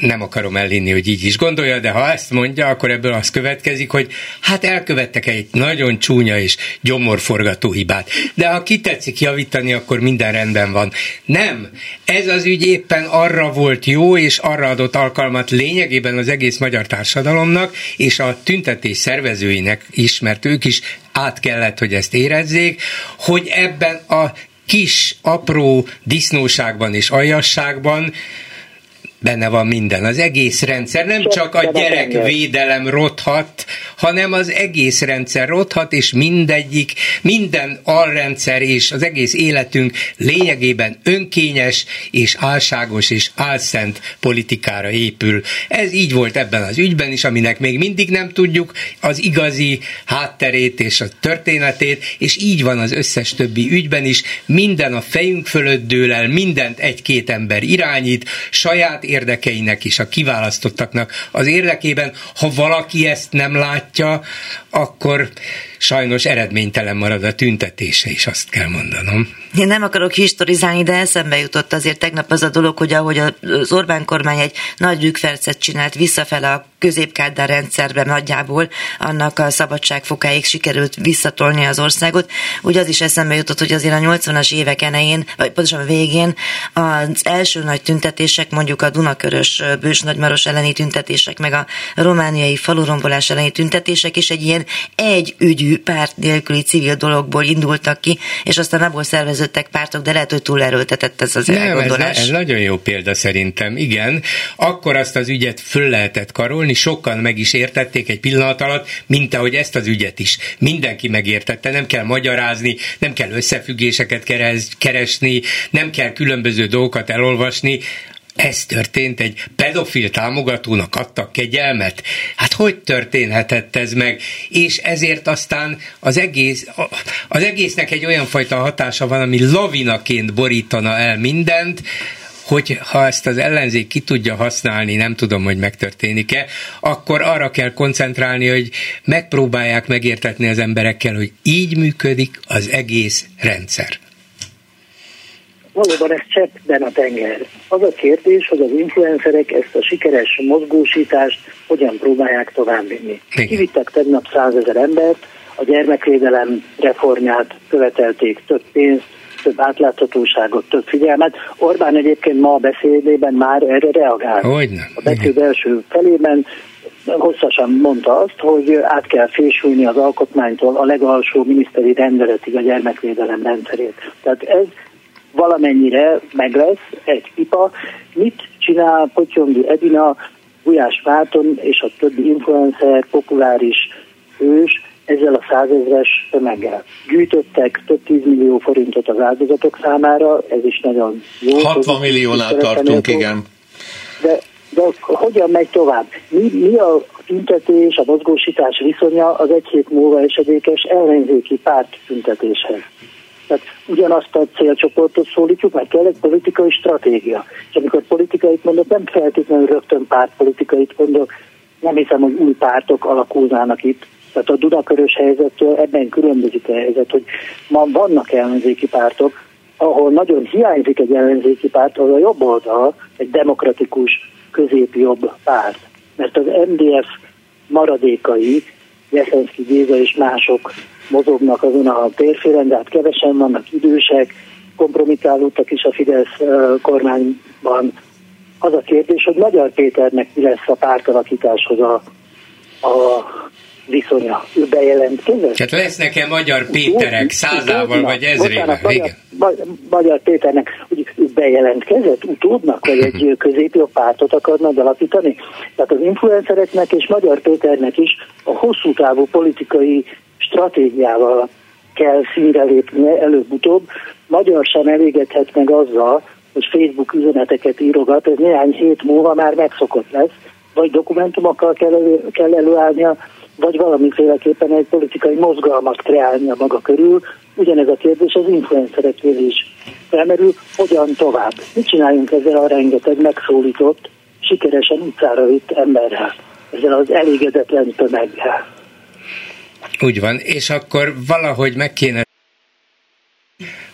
nem akarom elhinni, hogy így is gondolja, de ha ezt mondja, akkor ebből az következik, hogy hát elkövettek egy nagyon csúnya és gyomorforgató hibát. De ha kitetszik javítani, akkor minden rendben van. Nem, ez az ügy éppen arra volt jó, és arra adott alkalmat lényegében az egész magyar társadalomnak, és a tüntetés szervezőinek is, mert ők is át kellett, hogy ezt érezzék, hogy ebben a kis, apró disznóságban és aljasságban benne van minden. Az egész rendszer, nem csak a gyerekvédelem rothat, hanem az egész rendszer rothat, és mindegyik, minden alrendszer és az egész életünk lényegében önkényes és álságos és álszent politikára épül. Ez így volt ebben az ügyben is, aminek még mindig nem tudjuk az igazi hátterét és a történetét, és így van az összes többi ügyben is. Minden a fejünk fölött dől el, mindent egy-két ember irányít, saját érdekeinek és a kiválasztottaknak az érdekében. Ha valaki ezt nem látja, akkor sajnos eredménytelen marad a tüntetése is, azt kell mondanom. Én nem akarok historizálni, de eszembe jutott azért tegnap az a dolog, hogy ahogy az Orbán kormány egy nagy rükvercet csinált visszafele a középkárdár rendszerben nagyjából, annak a szabadságfokáig sikerült visszatolni az országot. Úgy az is eszembe jutott, hogy azért a 80-as évek elején, vagy pontosan a végén az első nagy tüntetések, mondjuk a Dunakörös Bős Nagymaros elleni tüntetések, meg a romániai falurombolás elleni tüntetések is egy ilyen egy ügyű párt nélküli civil dologból indultak ki, és aztán abból szerveződtek pártok, de lehet, hogy túlerőltetett ez az Nem, ez, ez nagyon jó példa szerintem, igen. Akkor azt az ügyet föl lehetett karolni, sokan meg is értették egy pillanat alatt, mint ahogy ezt az ügyet is. Mindenki megértette, nem kell magyarázni, nem kell összefüggéseket keresni, nem kell különböző dolgokat elolvasni, ez történt, egy pedofil támogatónak adtak kegyelmet? Hát hogy történhetett ez meg? És ezért aztán az egész, az egésznek egy olyan fajta hatása van, ami lavinaként borítana el mindent, hogy ha ezt az ellenzék ki tudja használni, nem tudom, hogy megtörténik-e, akkor arra kell koncentrálni, hogy megpróbálják megértetni az emberekkel, hogy így működik az egész rendszer valóban ez cseppben a tenger. Az a kérdés, hogy az influencerek ezt a sikeres mozgósítást hogyan próbálják továbbvinni. Kivittek tegnap százezer embert, a gyermekvédelem reformját követelték több pénzt, több átláthatóságot, több figyelmet. Orbán egyébként ma a beszédében már erre reagál. Hogyne. A beszéd első felében hosszasan mondta azt, hogy át kell fésülni az alkotmánytól a legalsó miniszteri rendeletig a gyermekvédelem rendszerét. Tehát ez valamennyire meg lesz egy pipa. Mit csinál Potyongi Edina, Gulyás Márton és a többi influencer, populáris hős ezzel a százezres tömeggel. Gyűjtöttek több tízmillió forintot az áldozatok számára, ez is nagyon jó. 60 milliónál tartunk, igen. De, de hogyan megy tovább? Mi, mi a tüntetés, a mozgósítás viszonya az egy hét múlva esedékes ellenzéki párt tüntetéshez? Tehát ugyanazt a célcsoportot szólítjuk, mert kell egy politikai stratégia. És amikor politikait mondok, nem feltétlenül rögtön pártpolitikait mondok, nem hiszem, hogy új pártok alakulnának itt. Tehát a Dunakörös helyzettől ebben különbözik a helyzet, hogy ma vannak ellenzéki pártok, ahol nagyon hiányzik egy ellenzéki párt, az a jobb oldal, egy demokratikus, középjobb párt. Mert az MDF maradékai, Jeszenszki Géza és mások mozognak azon a térfélen, de hát kevesen vannak idősek, kompromitálódtak is a Fidesz kormányban. Az a kérdés, hogy Magyar Péternek mi lesz a pártalakításhoz a, a viszonya. Ő bejelentkezett? Tehát lesznek-e magyar Péterek százával vagy ezrével? Magyar, magyar Péternek, hogy ő bejelentkezett utódnak, vagy egy középjobb pártot akarnak alapítani? Tehát az influencereknek és Magyar Péternek is a hosszú távú politikai stratégiával kell színre lépnie előbb-utóbb. Magyar sem elégedhet meg azzal, hogy Facebook üzeneteket írogat, ez néhány hét múlva már megszokott lesz, vagy dokumentumokkal kell, elő, kell előállnia, vagy valamiféleképpen egy politikai mozgalmat kreálnia maga körül. Ugyanez a kérdés az influencereknél is felmerül, hogyan tovább. Mit csináljunk ezzel a rengeteg megszólított, sikeresen utcára vitt emberrel, ezzel az elégedetlen tömeggel. Úgy van, és akkor valahogy meg kéne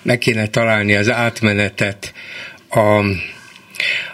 meg kéne találni az átmenetet a,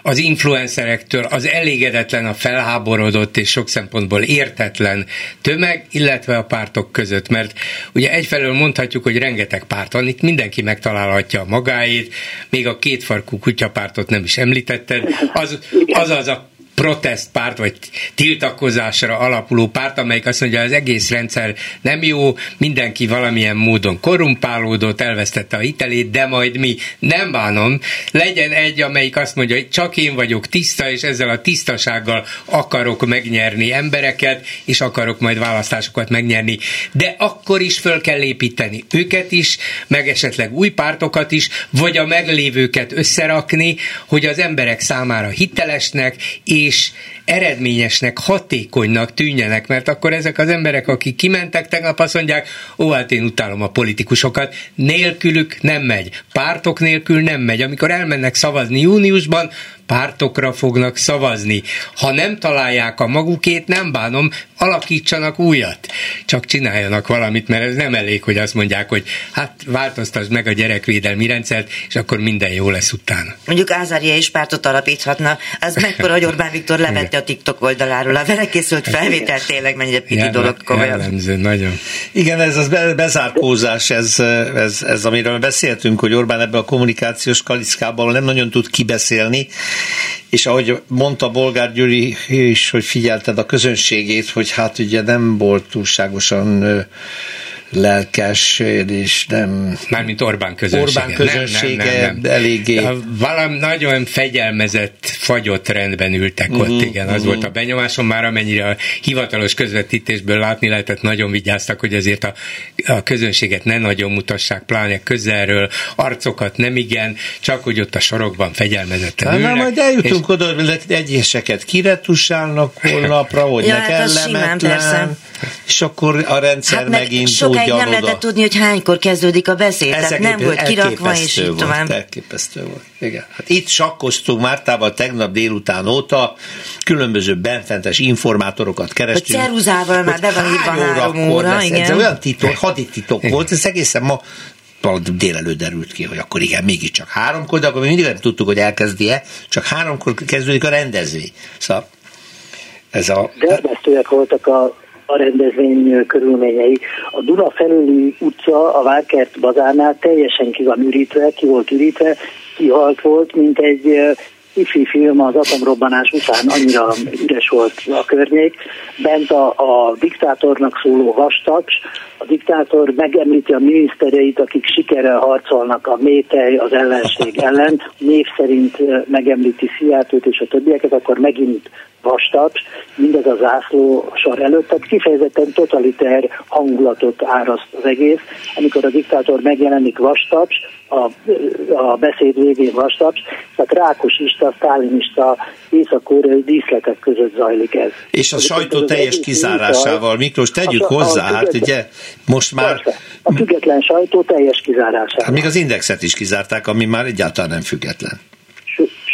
az influencerektől. Az elégedetlen, a felháborodott és sok szempontból értetlen tömeg, illetve a pártok között, mert ugye egyfelől mondhatjuk, hogy rengeteg párt van, itt mindenki megtalálhatja a magáét, még a kétfarkú kutyapártot nem is említetted, az, az az a protestpárt, vagy tiltakozásra alapuló párt, amelyik azt mondja, az egész rendszer nem jó, mindenki valamilyen módon korrumpálódott, elvesztette a hitelét, de majd mi nem bánom, legyen egy, amelyik azt mondja, hogy csak én vagyok tiszta, és ezzel a tisztasággal akarok megnyerni embereket, és akarok majd választásokat megnyerni. De akkor is föl kell építeni őket is, meg esetleg új pártokat is, vagy a meglévőket összerakni, hogy az emberek számára hitelesnek, és és eredményesnek, hatékonynak tűnjenek, mert akkor ezek az emberek, akik kimentek tegnap, azt mondják, ó, hát én utálom a politikusokat, nélkülük nem megy, pártok nélkül nem megy. Amikor elmennek szavazni júniusban, pártokra fognak szavazni. Ha nem találják a magukét, nem bánom, alakítsanak újat. Csak csináljanak valamit, mert ez nem elég, hogy azt mondják, hogy hát változtasd meg a gyerekvédelmi rendszert, és akkor minden jó lesz utána. Mondjuk Ázária is pártot alapíthatna. Az mekkora, hogy Orbán Viktor levette a TikTok oldaláról. A vele készült felvétel tényleg mennyire piti Jel- dolog komolyan. Jellemző, nagyon. Igen, ez az bezárkózás, ez, ez, ez, amiről beszéltünk, hogy Orbán ebben a kommunikációs kaliszkában nem nagyon tud kibeszélni, és ahogy mondta Bolgár Gyuri is, hogy figyelted a közönségét, hogy hát ugye nem volt túlságosan lelkes, és nem... Mármint Orbán közönsége. Orbán közönsége nem, nem, nem. eléggé... Valami nagyon fegyelmezett, fagyott rendben ültek uh-huh, ott, mhm, igen, az uh-huh. volt a benyomásom, már amennyire a hivatalos közvetítésből látni lehetett, nagyon vigyáztak, hogy azért a, a közönséget ne nagyon mutassák, pláne közelről, arcokat nem igen, csak hogy ott a sorokban fegyelmezetten ülnek. Na, majd eljutunk és... oda, hogy egyeseket kiretusálnak holnapra, hogy ja, ne hát kellemetlen, és akkor a rendszer hát megint sokáig nem lehetett tudni, hogy hánykor kezdődik a beszéd. Ezek tehát nem volt kirakva, és így tovább. Elképesztő volt. Igen. Hát itt sakkoztunk Mártával tegnap délután óta, különböző benfentes informátorokat kerestünk. Hogy ceruzával már be van írva három óra, lesz. igen. Ez olyan titok, hadititok volt, ez egészen ma délelőtt derült ki, hogy akkor igen, mégiscsak háromkor, de akkor mindig nem tudtuk, hogy elkezdi-e, csak háromkor kezdődik a rendezvény. Szóval ez a... Dermesztőek voltak a a rendezvény körülményei. A Duna felüli utca a Várkert bazárnál teljesen ki van ürítve, ki volt ürítve, kihalt volt, mint egy ifi film az atomrobbanás után annyira üres volt a környék. Bent a, a diktátornak szóló vastaps, a diktátor megemlíti a minisztereit, akik sikerrel harcolnak a métej az ellenség ellen, név szerint megemlíti Sziátőt és a többieket, akkor megint vastaps, mindez a zászló sor előtt, tehát kifejezetten totaliter hangulatot áraszt az egész. Amikor a diktátor megjelenik vastaps, a, a beszéd végén vastaps, tehát rákosista, sztálinista, észak díszletek között zajlik ez. És a sajtó teljes kizárásával, Miklós, tegyük a, hozzá, a hát ugye most már... Persze, a független sajtó teljes kizárásával. Hát még az indexet is kizárták, ami már egyáltalán nem független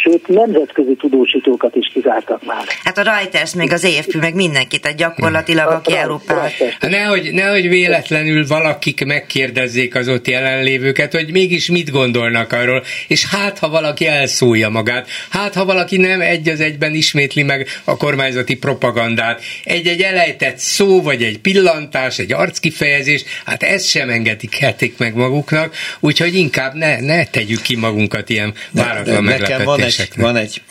sőt nemzetközi tudósítókat is kizártak már. Hát a Reuters, meg az EFP, meg mindenkit, tehát gyakorlatilag, aki Európában. Hát nehogy, nehogy véletlenül valakik megkérdezzék az ott jelenlévőket, hogy mégis mit gondolnak arról, és hát ha valaki elszólja magát, hát ha valaki nem egy az egyben ismétli meg a kormányzati propagandát, egy-egy elejtett szó, vagy egy pillantás, egy arckifejezés, hát ezt sem engedik hetik meg maguknak, úgyhogy inkább ne, ne tegyük ki magunkat ilyen váratlan meglepetéseknek egy, van egy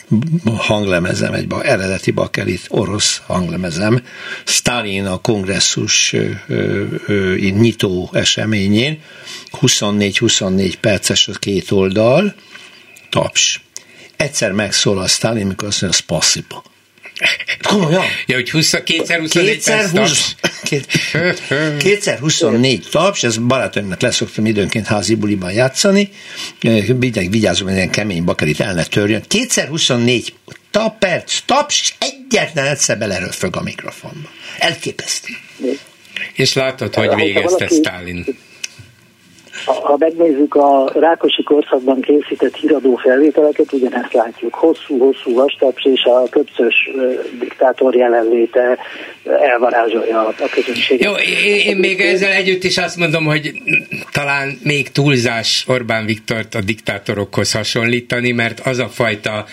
hanglemezem, egy eredeti bakelit orosz hanglemezem, Stalin a kongresszus ö, ö, ö, nyitó eseményén, 24-24 perces a két oldal, taps. Egyszer megszól a Stalin, mikor azt mondja, spasibo. Komolyan? Ja, hogy 20, kétszer 24 kétszer, perc 20, kétszer 24 taps, ez barátaimnak leszoktam időnként házi buliban játszani, vigyázom, vigyázom, hogy ilyen kemény bakerit el ne törjön. Kétszer 24 tap, perc, taps, egyetlen egyszer beleröfög a mikrofonba. Elképesztő. És látod, hogy végezte Stalin ha megnézzük a Rákosi korszakban készített híradó felvételeket, ugyanezt látjuk. Hosszú-hosszú vastaps és a köpcös diktátor jelenléte elvarázsolja a közönséget. Jó, én, én még ezzel együtt is azt mondom, hogy talán még túlzás Orbán Viktort a diktátorokhoz hasonlítani, mert az a fajta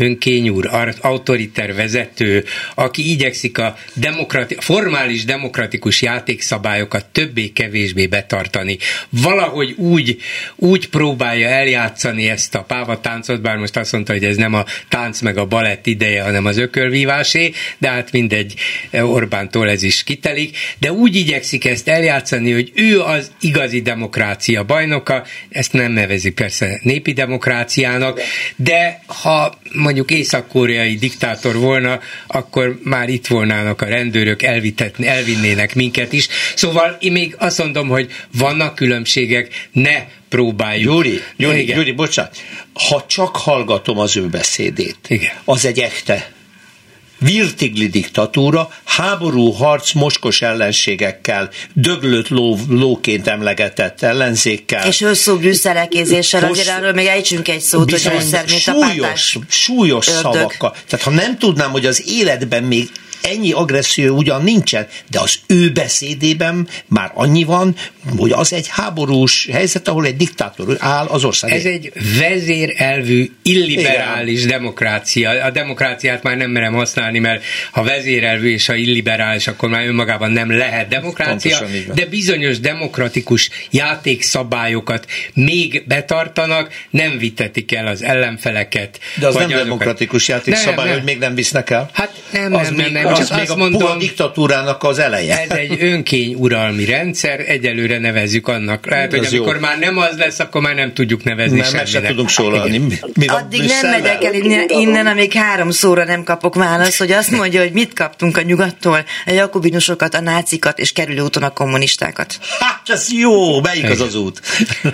önkényúr, autoriter vezető, aki igyekszik a demokrati- formális demokratikus játékszabályokat többé-kevésbé betartani. Valahogy úgy, úgy próbálja eljátszani ezt a pávatáncot, bár most azt mondta, hogy ez nem a tánc meg a balett ideje, hanem az ökölvívásé, de hát mindegy, Orbántól ez is kitelik, de úgy igyekszik ezt eljátszani, hogy ő az igazi demokrácia bajnoka, ezt nem nevezi persze népi demokráciának, de ha mondjuk észak-koreai diktátor volna, akkor már itt volnának a rendőrök, elvitetni, elvinnének minket is. Szóval én még azt mondom, hogy vannak különbségek, ne próbáljuk. Gyuri, Gyuri, Gyuri bocsánat, ha csak hallgatom az ő beszédét, Igen. az egy echte virtigli diktatúra, háború, harc, moskos ellenségekkel, döglött ló, lóként emlegetett ellenzékkel. És hosszú brüsszelekézéssel, azért arról még ejtsünk egy szót, hogy Brüsszel, mint súlyos, a súlyos ördög. szavakkal. Tehát ha nem tudnám, hogy az életben még ennyi agresszió ugyan nincsen, de az ő beszédében már annyi van, hogy az egy háborús helyzet, ahol egy diktátor áll az ország. Ez egy vezérelvű, illiberális Igen. demokrácia. A demokráciát már nem merem használni, mert ha vezérelvű és ha illiberális, akkor már önmagában nem lehet demokrácia, de bizonyos demokratikus játékszabályokat még betartanak, nem vitetik el az ellenfeleket. De az nem azokat... demokratikus játékszabály, nem, nem. hogy még nem visznek el? Hát nem, az nem, még, nem, nem, az csak még azt a mondom, diktatúrának az eleje. Ez egy önkényuralmi rendszer, egyelőre nevezzük annak. Lehet, hogy amikor jó. már nem az lesz, akkor már nem tudjuk nevezni nem, sem tudunk szólalni. Addig nem megyek el innen, innen, amíg három szóra nem kapok választ, hogy azt mondja, hogy mit kaptunk a nyugattól, a jakobinusokat, a nácikat, és kerülő úton a kommunistákat. Hát, ez jó, melyik az az út?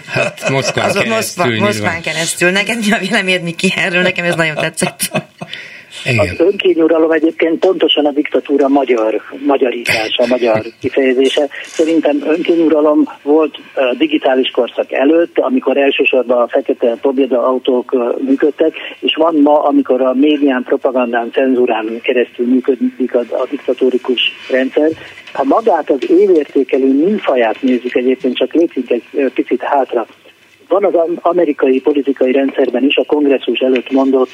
Hát Moszkván keresztül. Moszkván keresztül. Neked mi a véleményed, Miki, erről? Nekem ez nagyon tetszett. Igen. Az önkényuralom egyébként pontosan a diktatúra magyar, magyarítása, magyar kifejezése. Szerintem önkényuralom volt a digitális korszak előtt, amikor elsősorban a fekete pobjeda autók működtek, és van ma, amikor a médián, propagandán, cenzúrán keresztül működik a, a diktatórikus rendszer. Ha magát az évértékelő műfaját nézzük egyébként, csak lépjünk egy picit hátra, van az amerikai politikai rendszerben is a kongresszus előtt mondott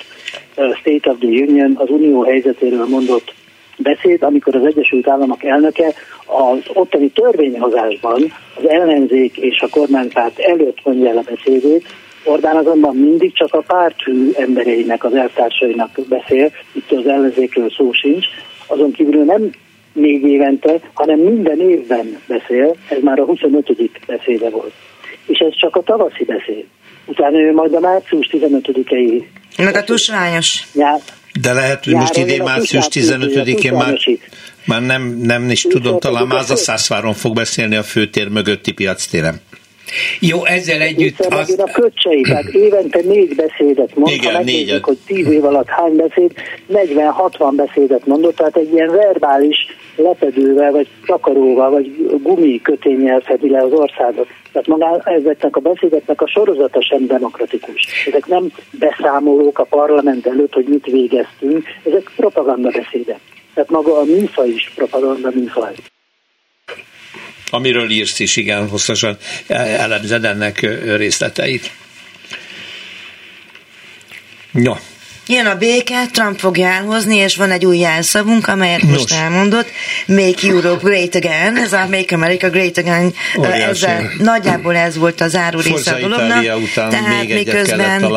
State of the Union, az unió helyzetéről mondott beszéd, amikor az Egyesült Államok elnöke az ottani törvényhozásban az ellenzék és a kormánypárt előtt mondja el a beszédét, Orbán azonban mindig csak a párthű embereinek, az eltársainak beszél, itt az ellenzékről szó sincs, azon kívül nem négy évente, hanem minden évben beszél, ez már a 25. beszéde volt. És ez csak a tavaszi beszéd. Utána ő majd a március 15-i meg a tusványos. De lehet, hogy most idén március 15-én már, már nem, nem is tudom, talán Mázaszászváron fog beszélni a főtér mögötti piactéren. Jó, ezzel együtt... Az... A köcsei, tehát évente négy beszédet mond, Igen, ha négy. hogy tíz év alatt hány beszéd, 40-60 beszédet mondott, tehát egy ilyen verbális lepedővel, vagy takaróval, vagy gumi kötényel fedi le az országot. Tehát maga ezeknek a beszédeknek a sorozata sem demokratikus. Ezek nem beszámolók a parlament előtt, hogy mit végeztünk, ezek propaganda beszédek. Tehát maga a műfaj is propaganda műfaj. Amiről írsz is, igen, hosszasan elemzed ennek részleteit. No, Jön a béke, Trump fogja elhozni, és van egy új jelszavunk, amelyet Nos. most elmondott. Make Europe Great Again, ez a Make America Great Again, ez a, nagyjából ez volt az áru része a dolognak. Tehát még miközben,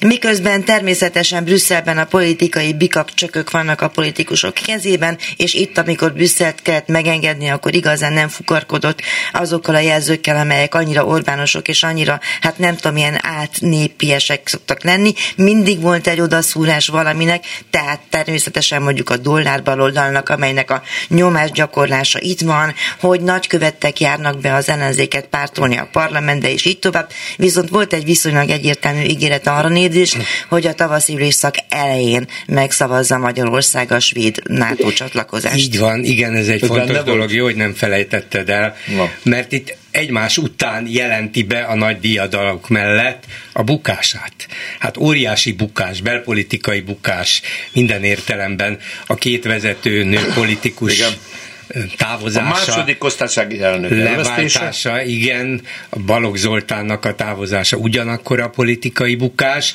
miközben természetesen Brüsszelben a politikai bikapcsökök vannak a politikusok kezében, és itt, amikor Brüsszelt kellett megengedni, akkor igazán nem fukarkodott azokkal a jelzőkkel, amelyek annyira Orbánosok, és annyira, hát nem tudom, milyen átnépiesek szoktak lenni. Mindig volt egy oda odaszúrás valaminek, tehát természetesen mondjuk a dollár baloldalnak, amelynek a nyomás gyakorlása itt van, hogy nagykövettek járnak be az ellenzéket pártolni a parlamentbe, és így tovább. Viszont volt egy viszonylag egyértelmű ígéret arra nézés, hogy a tavaszi ülésszak elején megszavazza Magyarország a svéd NATO csatlakozást. Így van, igen, ez egy ez fontos dolog, jó, hogy nem felejtetted el, Na. mert itt egymás után jelenti be a nagy diadalok mellett a bukását. Hát óriási bukás, belpolitikai bukás minden értelemben a két vezető nő politikus Igen távozása. A második osztálysági elnök leváltása, igen, a Balogh Zoltánnak a távozása ugyanakkor a politikai bukás,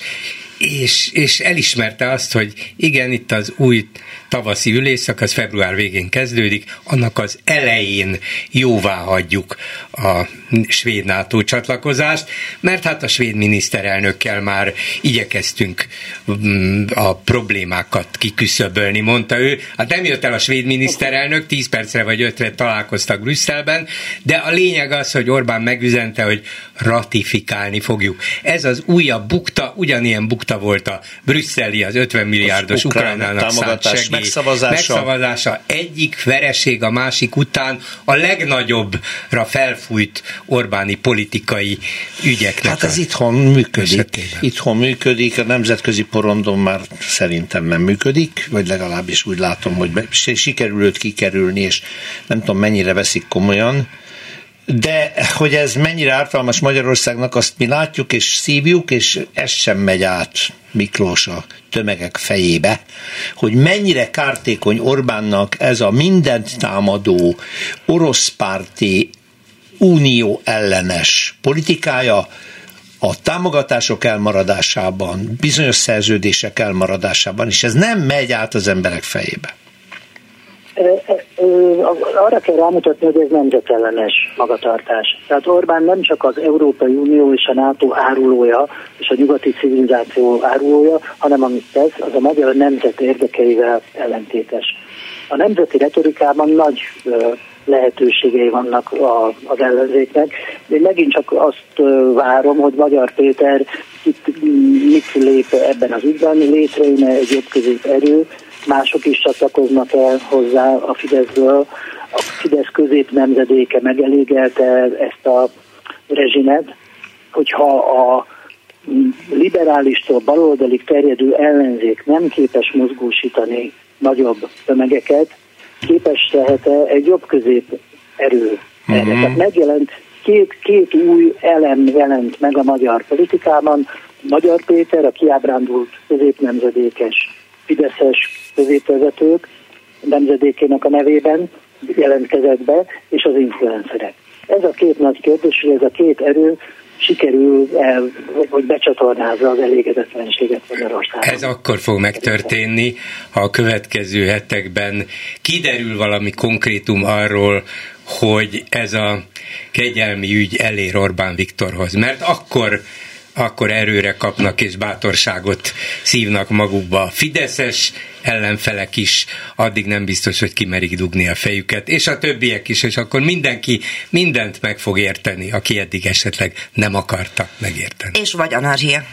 és, és elismerte azt, hogy igen, itt az új tavaszi ülésszak, az február végén kezdődik, annak az elején jóvá hagyjuk a svéd NATO csatlakozást, mert hát a svéd miniszterelnökkel már igyekeztünk mm, a problémákat kiküszöbölni, mondta ő. Hát nem jött el a svéd miniszterelnök, 10 percre vagy 5 találkoztak Brüsszelben, de a lényeg az, hogy Orbán megüzente, hogy ratifikálni fogjuk. Ez az újabb bukta, ugyanilyen bukta volt a brüsszeli, az 50 milliárdos Ukrajnának szánt megszavazása. megszavazása. Egyik vereség a másik után a legnagyobbra felfújt Orbáni politikai ügyeknek. Hát ez itthon működik. Esetében. Itthon működik, a nemzetközi porondon már szerintem nem működik, vagy legalábbis úgy látom, hogy sikerül őt kikerülni, és nem tudom mennyire veszik komolyan de hogy ez mennyire ártalmas Magyarországnak, azt mi látjuk és szívjuk, és ez sem megy át Miklós a tömegek fejébe, hogy mennyire kártékony Orbánnak ez a mindent támadó oroszpárti unió ellenes politikája, a támogatások elmaradásában, bizonyos szerződések elmaradásában, és ez nem megy át az emberek fejébe arra kell rámutatni, hogy ez nemzetellenes magatartás. Tehát Orbán nem csak az Európai Unió és a NATO árulója, és a nyugati civilizáció árulója, hanem amit tesz, az a magyar nemzet érdekeivel ellentétes. A nemzeti retorikában nagy lehetőségei vannak az ellenzéknek. Én megint csak azt várom, hogy Magyar Péter itt mit lép ebben az ügyben, létrejön egy jobb közép erő, mások is csatlakoznak el hozzá a Fideszből. A Fidesz közép nemzedéke megelégelte ezt a rezsimet, hogyha a liberálistól baloldalig terjedő ellenzék nem képes mozgósítani nagyobb tömegeket, képes lehet-e egy jobb közép erő erre. Uh-huh. Tehát megjelent két, két új elem jelent meg a magyar politikában. Magyar Péter, a kiábrándult középnemzedékes Fideszes középvezetők nemzedékének a nevében jelentkezett be, és az influencerek. Ez a két nagy kérdés, hogy ez a két erő sikerül hogy becsatornázza az elégedetlenséget Magyarországon. Ez akkor fog megtörténni, ha a következő hetekben kiderül valami konkrétum arról, hogy ez a kegyelmi ügy elér Orbán Viktorhoz, mert akkor akkor erőre kapnak és bátorságot szívnak magukba. Fideszes ellenfelek is addig nem biztos, hogy kimerik dugni a fejüket, és a többiek is, és akkor mindenki mindent meg fog érteni, aki eddig esetleg nem akarta megérteni. És vagy anarchia.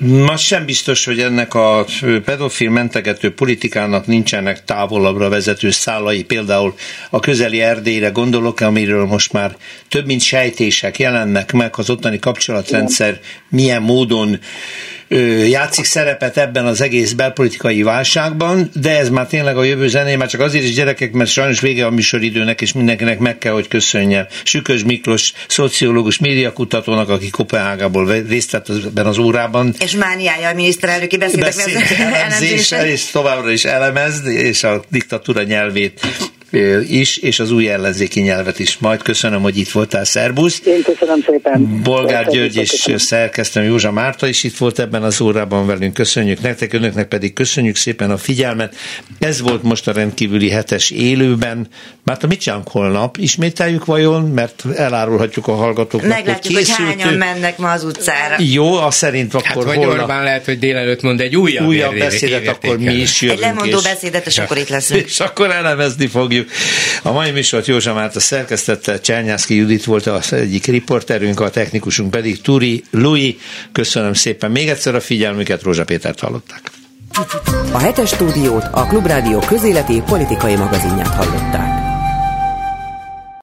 Ma sem biztos, hogy ennek a pedofil mentegető politikának nincsenek távolabbra vezető szálai, például a közeli Erdélyre gondolok, amiről most már több mint sejtések jelennek meg, az ottani kapcsolatrendszer milyen módon játszik szerepet ebben az egész belpolitikai válságban, de ez már tényleg a jövő zené, már csak azért is gyerekek, mert sajnos vége a műsoridőnek, és mindenkinek meg kell, hogy köszönjem. Sükös Miklós, szociológus, médiakutatónak, aki Kopenhágából részt vett ebben az órában. És mániája a miniszterelnöki beszédek elemzése, és továbbra is elemezd, és a diktatúra nyelvét is, és az új ellenzéki nyelvet is. Majd köszönöm, hogy itt voltál, szerbusz. Én köszönöm szépen. Bolgár György és szerkesztőm Józsa Márta is itt volt ebben az órában velünk. Köszönjük nektek, önöknek pedig köszönjük szépen a figyelmet. Ez volt most a rendkívüli hetes élőben. Márta, mit csinálunk holnap? Ismételjük vajon? Mert elárulhatjuk a hallgatóknak, Meglátjuk, hogy, hogy hányan mennek ma az utcára. Jó, a szerint akkor hát, vagy holnap... Orbán lehet, hogy délelőtt mond egy újabb, újabb beszédet, akkor mi is jövünk. Egy lemondó és... beszédet, és akkor itt leszünk. És akkor elemezni fogjuk fogjuk. A mai műsort Józsa Márta szerkesztette, Csányászki Judit volt az egyik riporterünk, a technikusunk pedig Turi Lui. Köszönöm szépen még egyszer a figyelmüket, Rózsa Pétert hallották. A hetes stúdiót a Klubrádió közéleti politikai magazinját hallották.